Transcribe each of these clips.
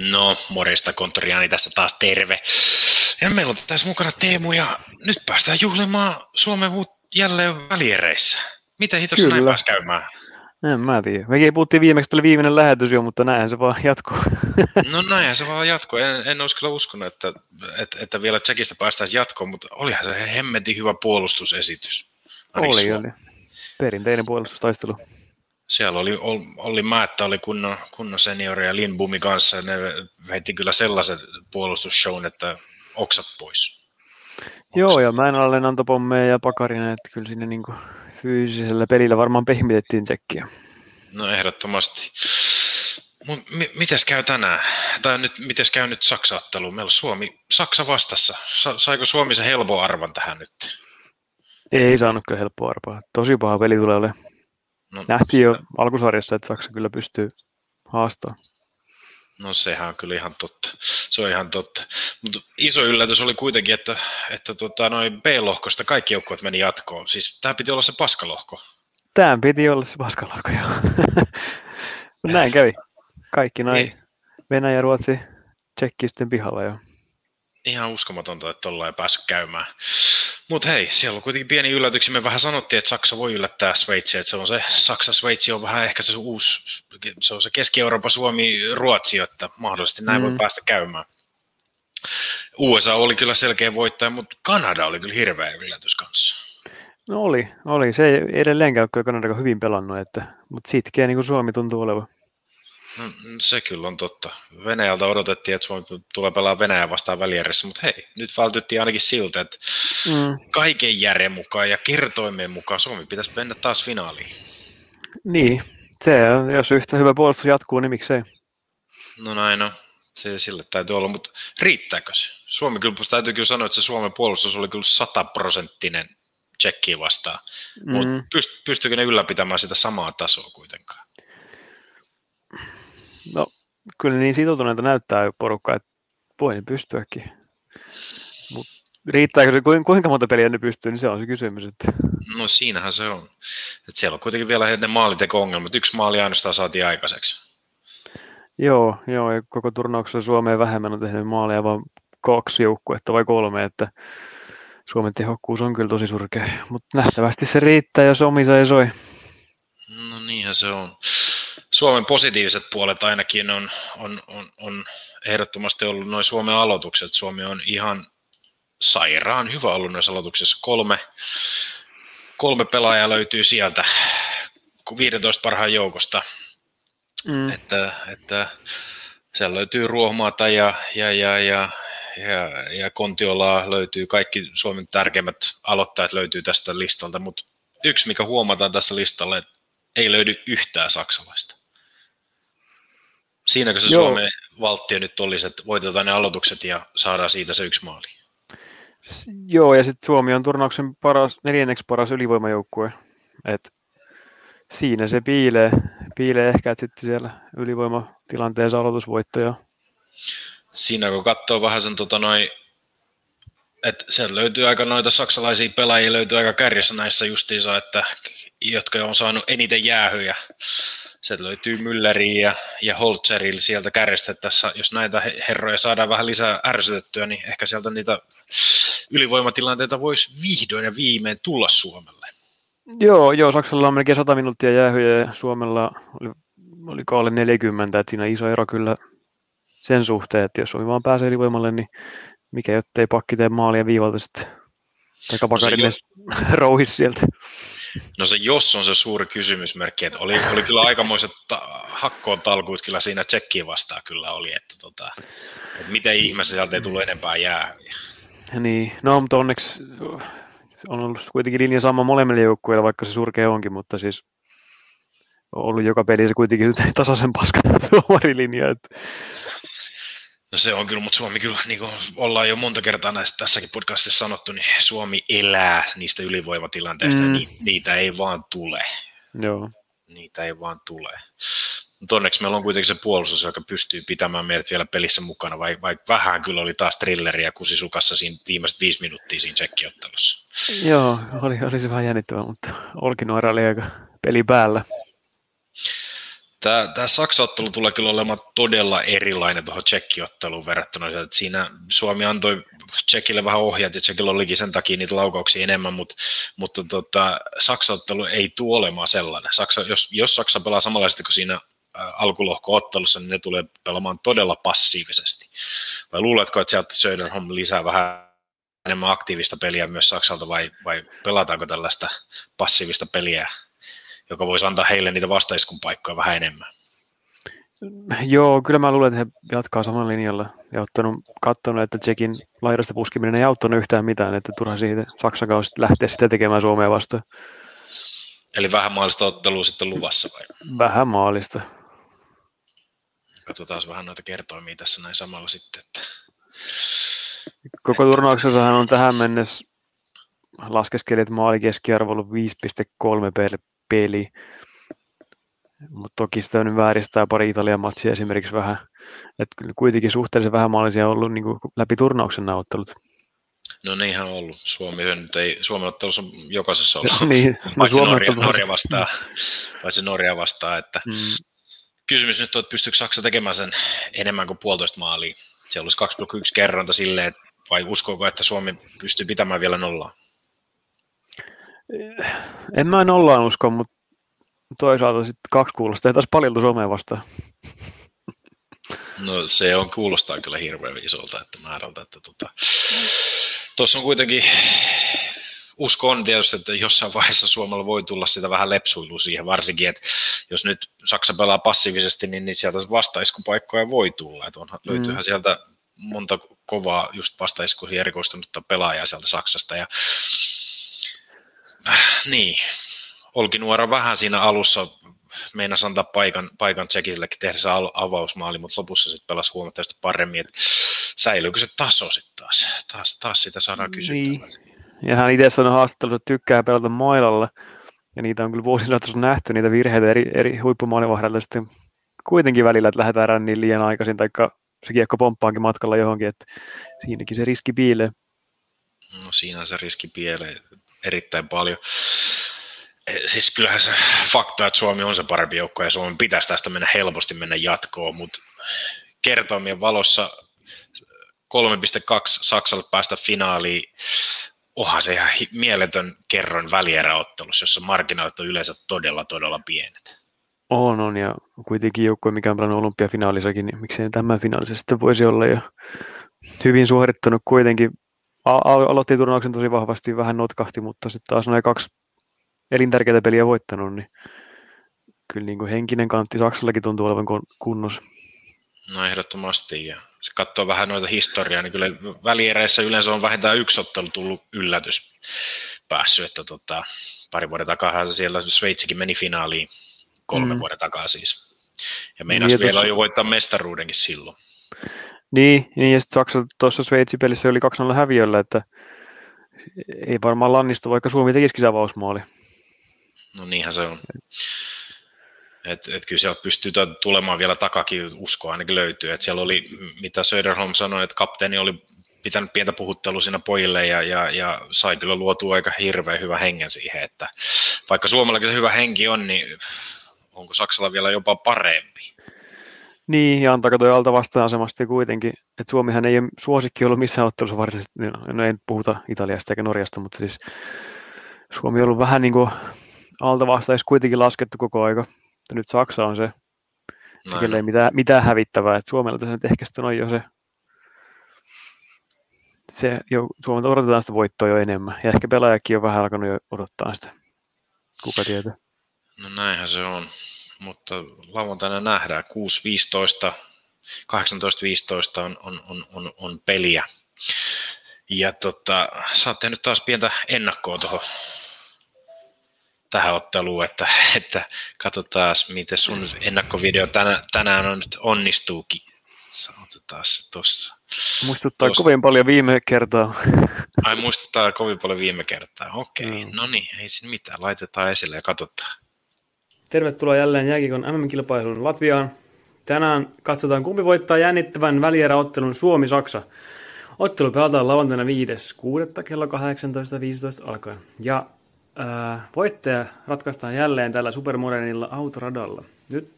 No, morjesta konttoriani tässä taas terve. Ja meillä on tässä mukana Teemu ja nyt päästään juhlimaan Suomen jälleen väliereissä. Miten hitossa näin pääsi käymään? En mä tiedä. Mekin puhuttiin viimeksi, että oli viimeinen lähetys jo, mutta näinhän se vaan jatkuu. No näinhän se vaan jatkuu. En, en olisi kyllä uskonut, että, että, että vielä Tsekistä päästäisiin jatkoon, mutta olihan se hemmetin hyvä puolustusesitys. Ainakin oli, oli. Perinteinen puolustustaistelu siellä oli Olli Määttä, oli kunnon, kunnon seniori ja Lindbumi kanssa, ja ne veitti kyllä sellaisen puolustusshown, että oksat pois. Oksat. Joo, ja mä en ole antopommeja ja pakarina, että kyllä sinne niin fyysisellä pelillä varmaan pehmitettiin tsekkiä. No ehdottomasti. Mut m- mites käy tänään? Tai nyt, mites käy nyt Saksa-ottelu? Meillä on Suomi, Saksa vastassa. Sa- saiko Suomi se helpo arvan tähän nyt? Ei saanut kyllä helppoa arvaa. Tosi paha peli tulee olemaan. No, Nähtiin jo alkusarjassa, että Saksa kyllä pystyy haastamaan. No sehän on kyllä ihan totta. Se on ihan totta. Mutta iso yllätys oli kuitenkin, että, että tota, noin B-lohkosta kaikki joukkueet meni jatkoon. Siis tämä piti olla se paskalohko. Tämä piti olla se paskalohko, joo. näin kävi. Kaikki noin. Niin. Venäjä, Ruotsi, Tsekki sitten pihalla jo ihan uskomatonta, että tuolla ei päässyt käymään. Mutta hei, siellä on kuitenkin pieni yllätyksiä. Me vähän sanottiin, että Saksa voi yllättää Sveitsiä, että se on se, Saksa-Sveitsi on vähän ehkä se uusi, se on se Keski-Eurooppa, Suomi, Ruotsi, että mahdollisesti näin mm. voi päästä käymään. USA oli kyllä selkeä voittaja, mutta Kanada oli kyllä hirveä yllätys kanssa. No oli, oli. Se ei edelleenkään ole Kanada hyvin pelannut, että, mutta sitkeä niin kuin Suomi tuntuu olevan. No, se kyllä on totta. Venäjältä odotettiin, että Suomi tulee pelaa Venäjä vastaan välijärjessä, mutta hei, nyt vältyttiin ainakin siltä, että mm. kaiken järjen mukaan ja kertoimien mukaan Suomi pitäisi mennä taas finaaliin. Niin, se on, jos yhtä hyvä puolustus jatkuu, niin miksei. No näin on. Se sille täytyy olla, mutta riittääkö se? Suomi kyllä, täytyy kyllä sanoa, että se Suomen puolustus oli kyllä sataprosenttinen tsekkiä vastaan, mm. mutta pyst, pystyykö ne ylläpitämään sitä samaa tasoa kuitenkaan? No, kyllä niin sitoutuneita näyttää porukka, että voi ne pystyäkin. Mut riittääkö se, kuinka monta peliä ne pystyy, niin se on se kysymys. Että... No siinähän se on. Et siellä on kuitenkin vielä ne maaliteko-ongelmat. Yksi maali ainoastaan saatiin aikaiseksi. Joo, joo, ja koko turnauksessa Suomeen vähemmän on tehnyt maaleja, vaan kaksi joukkuetta vai kolme, että Suomen tehokkuus on kyllä tosi surkea. Mutta nähtävästi se riittää, jos omisa ei soi. No niinhän se on. Suomen positiiviset puolet ainakin on, on, on, on ehdottomasti ollut noin Suomen aloitukset. Suomi on ihan sairaan hyvä ollut noissa aloituksissa. Kolme, kolme pelaajaa löytyy sieltä 15 parhaan joukosta. Mm. Että, että siellä löytyy Ruohmaata ja, ja, ja, ja, ja, ja Kontiolaa löytyy, kaikki Suomen tärkeimmät aloittajat löytyy tästä listalta, mutta yksi mikä huomataan tässä listalla, että ei löydy yhtään saksalaista. Siinäkö se Joo. Suomen valtio nyt olisi, että voitetaan ne aloitukset ja saadaan siitä se yksi maali? Joo, ja sitten Suomi on turnauksen paras, neljänneksi paras ylivoimajoukkue. Et siinä se piilee, piilee ehkä, että sitten siellä ylivoimatilanteessa aloitusvoittoja. Siinä kun katsoo vähän sen tota noin, että sieltä löytyy aika noita saksalaisia pelaajia, löytyy aika kärjessä näissä justiinsa, että jotka on saanut eniten jäähyjä Sieltä löytyy Mülleri ja, ja Holzeril sieltä kärjestä. Tässä, jos näitä herroja saadaan vähän lisää ärsytettyä, niin ehkä sieltä niitä ylivoimatilanteita voisi vihdoin ja viimein tulla Suomelle. Joo, joo Saksalla on melkein 100 minuuttia jäähyjä ja Suomella oli, oli alle 40, että siinä iso ero kyllä sen suhteen, että jos Suomi vaan pääsee ylivoimalle, niin mikä jottei pakki tee maalia viivalta sitten. Tai pakarille no rouhis sieltä. No se jos on se suuri kysymysmerkki, että oli, oli kyllä aikamoiset ta- hakkoon talkuut kyllä siinä tsekkiin vastaan kyllä oli, että, tota, että miten ihmeessä sieltä ei tullut enempää jää. Niin, no mutta onneksi on ollut kuitenkin linja sama molemmille joukkueille, vaikka se surkea onkin, mutta siis on ollut joka pelissä kuitenkin tasaisen paskan tuomarilinja. Että No se on kyllä, mutta Suomi kyllä, niin kuin ollaan jo monta kertaa näistä tässäkin podcastissa sanottu, niin Suomi elää niistä ylivoimatilanteista, mm. Ni, niitä ei vaan tule. Joo. Niitä ei vaan tule. Mutta onneksi meillä on kuitenkin se puolustus, joka pystyy pitämään meidät vielä pelissä mukana, vaikka vaik vähän kyllä oli taas trilleriä kusisukassa siinä viimeiset viisi minuuttia siinä tsekkiottelussa. Joo, oli, oli se vähän jännittävää, mutta Olkinuora oli aika peli päällä. Tämä, tämä Saksa-ottelu tulee kyllä olemaan todella erilainen tuohon Tsekki-otteluun verrattuna. Että siinä Suomi antoi Tsekille vähän ohjat ja Tsekillä olikin sen takia niitä laukauksia enemmän, mutta, mutta tota, Saksa-ottelu ei tule olemaan sellainen. Saksa, jos, jos Saksa pelaa samanlaisesti kuin siinä alkulohko-ottelussa, niin ne tulee pelaamaan todella passiivisesti. Vai luuletko, että sieltä Söderholm lisää vähän enemmän aktiivista peliä myös Saksalta vai, vai pelataanko tällaista passiivista peliä joka voisi antaa heille niitä vastaiskun paikkoja vähän enemmän. Joo, kyllä mä luulen, että he jatkaa samalla linjalla ja ottanut, katsonut, että Tsekin laidasta puskiminen ei auttanut yhtään mitään, että turha siitä Saksan kanssa lähteä sitä tekemään Suomea vastaan. Eli vähän maalista ottelua sitten luvassa vai? Vähän maalista. Katsotaan vähän noita kertoimia tässä näin samalla sitten. Että... Koko turnauksessahan on tähän mennessä laskeskeli, että maali keskiarvo ollut 5,3 per peli. Mutta toki sitä nyt vääristää pari Italian matsia esimerkiksi vähän. Että kyllä kuitenkin suhteellisen vähän maalisia on ollut niin kuin läpi turnauksen näyttelut. No niinhän on ollut. Suomi nyt ei, Suomen ottelussa on jokaisessa ollut. niin, no Suomi Norja, Norja vastaa, vai se Norja vastaa, että mm. kysymys nyt on, että pystyykö Saksa tekemään sen enemmän kuin puolitoista maalia. Se olisi 2,1 kerronta silleen, vai uskoako, että Suomi pystyy pitämään vielä nollaa? En mä nollaan usko, mutta toisaalta sitten kaksi kuulostaa taas paljon Suomeen vastaan. No se on, kuulostaa kyllä hirveän isolta että määrältä, että tota, tuossa on kuitenkin usko on tietysti, että jossain vaiheessa Suomella voi tulla sitä vähän lepsuilua siihen, varsinkin, että jos nyt Saksa pelaa passiivisesti, niin, niin sieltä vastaiskupaikkoja voi tulla, että onhan, mm. löytyyhän sieltä monta kovaa just vastaiskuihin erikoistunutta pelaajaa sieltä Saksasta, ja niin, Olkinuora vähän siinä alussa meinasi antaa paikan, paikan Tsekillekin tehdä se avausmaali, mutta lopussa sitten pelasi huomattavasti paremmin. Että säilyykö se taso sitten taas? taas? Taas sitä saadaan kysyä. Niin. Ja hän itse sanoi haastattelussa, että tykkää pelata mailalla. Ja niitä on kyllä vuosina tuossa nähty, niitä virheitä eri, eri huippumaalivahdella sitten kuitenkin välillä, että lähdetään ränniin liian aikaisin, tai se kiekko pomppaankin matkalla johonkin, että siinäkin se riski piilee. No siinä se riski pielee erittäin paljon. Eh, siis kyllähän se fakta, että Suomi on se parempi joukko ja Suomen pitäisi tästä mennä helposti mennä jatkoon, mutta kertoimien valossa 3,2 Saksalle päästä finaaliin, onhan se ihan mieletön kerron välieräottelussa, jossa marginaalit on yleensä todella, todella pienet. On, on, ja kuitenkin joukkue, mikä on pelannut olympiafinaalissakin, niin miksei tämä finaalissa sitten voisi olla, ja hyvin suorittanut kuitenkin aloitti turnauksen tosi vahvasti, vähän notkahti, mutta sitten taas noin kaksi elintärkeitä peliä voittanut, niin kyllä niin kuin henkinen kantti Saksallakin tuntuu olevan kunnossa. No ehdottomasti, ja se katsoo vähän noita historiaa, niin kyllä väliereissä yleensä on vähintään yksi ottelu tullut yllätys päässyt, että tota, pari vuoden takaa siellä Sveitsikin meni finaaliin, kolme mm. vuoden takaa siis. Ja meinasi niin, vielä jo voittaa mestaruudenkin silloin. Niin, niin ja sitten Saksa tuossa Sveitsi-pelissä oli 2-0 häviöllä, että ei varmaan lannistu, vaikka Suomi tekisikin avausmaali. No niinhän se on. Et, et kyllä sieltä pystyy tulemaan vielä takakin, uskoa ainakin löytyy. Et siellä oli, mitä Söderholm sanoi, että kapteeni oli pitänyt pientä puhuttelua siinä pojille ja, ja, ja sai kyllä luotua aika hirveän hyvä hengen siihen, että vaikka Suomellakin se hyvä henki on, niin onko Saksalla vielä jopa parempi? Niin, ja antaako tuo alta vastaan asemasta kuitenkin, että Suomihan ei ole suosikki ollut missään ottelussa varsinaisesti, no, no ei puhuta Italiasta eikä Norjasta, mutta siis Suomi on ollut vähän niin kuin alta vastaisi kuitenkin laskettu koko aika. Mutta nyt Saksa on se, se ei mitään, mitään hävittävää. että Suomella tässä nyt ehkä sitten on jo se, se jo, Suomelta odotetaan sitä voittoa jo enemmän. Ja ehkä pelaajakin on vähän alkanut jo odottaa sitä. Kuka tietää. No näinhän se on mutta lauantaina nähdään 6.15, 18.15 on, on, on, on, on peliä. Ja tota, sä oot tehnyt taas pientä ennakkoa tuohon tähän otteluun, että, että katsotaan, miten sun ennakkovideo tänä, tänään on nyt onnistuukin. Otetaan se tuossa. Muistuttaa tosta. kovin paljon viime kertaa. Ai muistuttaa kovin paljon viime kertaa. Okei, okay. mm. no niin, ei siinä mitään. Laitetaan esille ja katsotaan. Tervetuloa jälleen jääkikon MM-kilpailuun Latviaan. Tänään katsotaan kumpi voittaa jännittävän välieräottelun Suomi-Saksa. Ottelu pelataan lauantaina 5.6. kello 18.15 alkaen. Ja ää, voittaja ratkaistaan jälleen tällä supermodernilla autoradalla. Nyt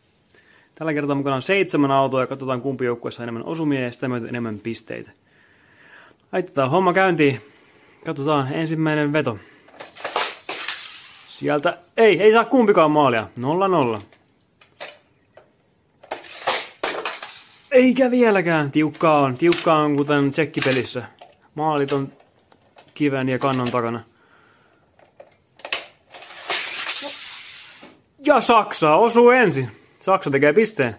Tällä kertaa mukana on seitsemän autoa ja katsotaan kumpi joukkueessa enemmän osumia ja sitä myötä enemmän pisteitä. Laitetaan homma käyntiin. Katsotaan ensimmäinen veto. Sieltä ei, ei saa kumpikaan maalia. 0-0. Eikä vieläkään. Tiukkaa on. Tiukkaa on kuten tsekkipelissä. Maalit on kiven ja kannon takana. Ja Saksa osuu ensin. Saksa tekee pisteen.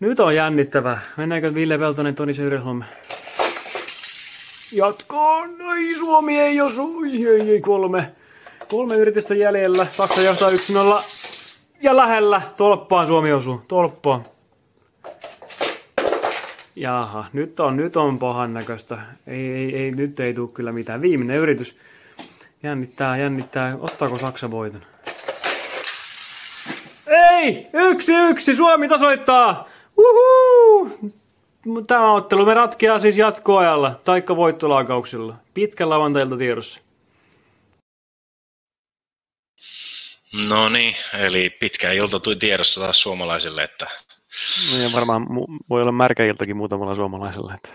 Nyt on jännittävää. Mennäänkö Ville Veltonen, Toni Söyresholm? Jatkoon. Ai Suomi ei osu. Ei, ei, ei, kolme. Kolme yritystä jäljellä. Saksa johtaa 1-0. Ja lähellä. Tolppaan Suomi osuu. Tolppaan. Jaha, nyt on, nyt on pahan näköistä. Ei, ei, ei, nyt ei tule kyllä mitään. Viimeinen yritys. Jännittää, jännittää. Ottaako Saksa voiton? Ei! Yksi yksi! Suomi tasoittaa! Uhu! Tämä ottelu me ratkeaa siis jatkoajalla, taikka voittolaakauksilla. Pitkä lavantailta tiedossa. No niin, eli pitkä ilta tuli tiedossa taas suomalaisille, että... No ja varmaan mu- voi olla märkä iltakin muutamalla suomalaisella. Että...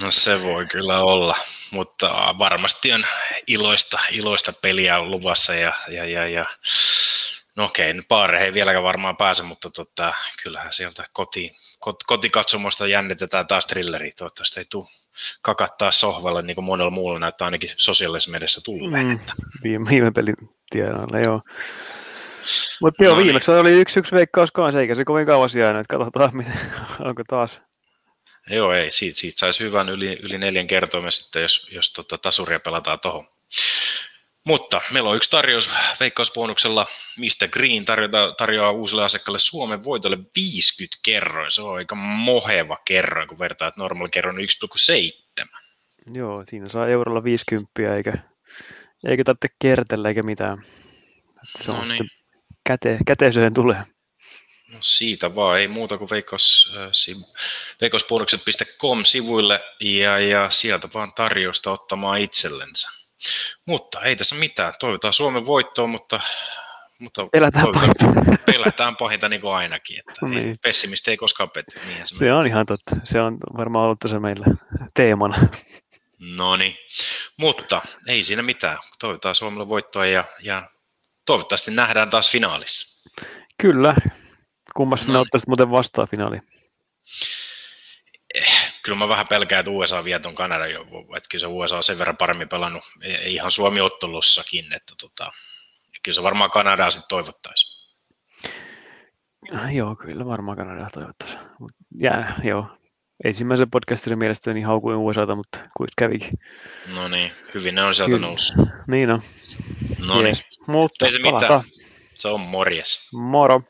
No se voi kyllä olla, mutta varmasti on iloista, iloista peliä luvassa ja, ja, ja, ja no okei, nyt Paare ei vieläkään varmaan pääse, mutta tota, kyllähän sieltä kotiin, kot, kotikatsomosta jännitetään taas trilleri. Toivottavasti ei tule kakattaa sohvalle, niin kuin monella muulla näyttää ainakin sosiaalisessa mediassa tulleen. Mm, viime, viime pelin tiedoilla, joo. Mutta joo, no niin. viimeksi oli yksi yksi veikkaus kanssa, eikä se kovin kauas jäänyt. Katsotaan, miten, onko taas. Joo, ei, siitä, siitä saisi hyvän yli, yli neljän kertoimen sitten, jos, jos tota, tasuria pelataan tuohon. Mutta meillä on yksi tarjous veikkausbonuksella. Mistä Green tarjota, tarjoaa uusille asiakkaille Suomen voitolle 50 kerroin. Se on aika moheva kerroin, kun vertaa, että normaali kerroin on 1,7. Joo, siinä saa eurolla 50 eikä, eikä tarvitse kertellä eikä mitään. Se no on niin. käte, käteisöön tulee. No siitä vaan, ei muuta kuin veikkaus, äh, veikkausbonukset.com sivuille ja, ja sieltä vaan tarjousta ottamaan itsellensä. Mutta ei tässä mitään. Toivotaan Suomen voittoa, mutta, mutta pelätään, pahinta. pelätään pahinta niin kuin ainakin. Että niin. ei, pessimisti ei koskaan petty. Niin se, se on ihan totta. Se on varmaan ollut se meillä teemana. No niin, mutta ei siinä mitään. Toivotaan Suomelle voittoa ja, ja toivottavasti nähdään taas finaalissa. Kyllä. Kummassa no. ne ottaisit muuten vastaan finaaliin? kyllä mä vähän pelkään, että USA vie ton Kanadan jo, että kyllä se USA on sen verran paremmin pelannut, ihan Suomi-ottelussakin, että tota, kyllä se varmaan Kanadaa sitten toivottaisi. Joo, kyllä varmaan Kanadaa toivottaisi. Jää, joo. Ensimmäisen podcastin mielestäni niin haukuin USAta, mutta kuit kävikin. No niin, hyvin ne on sieltä kyllä. noussut. Niin on. No niin, mutta ei se mitään. Se on morjes. Moro.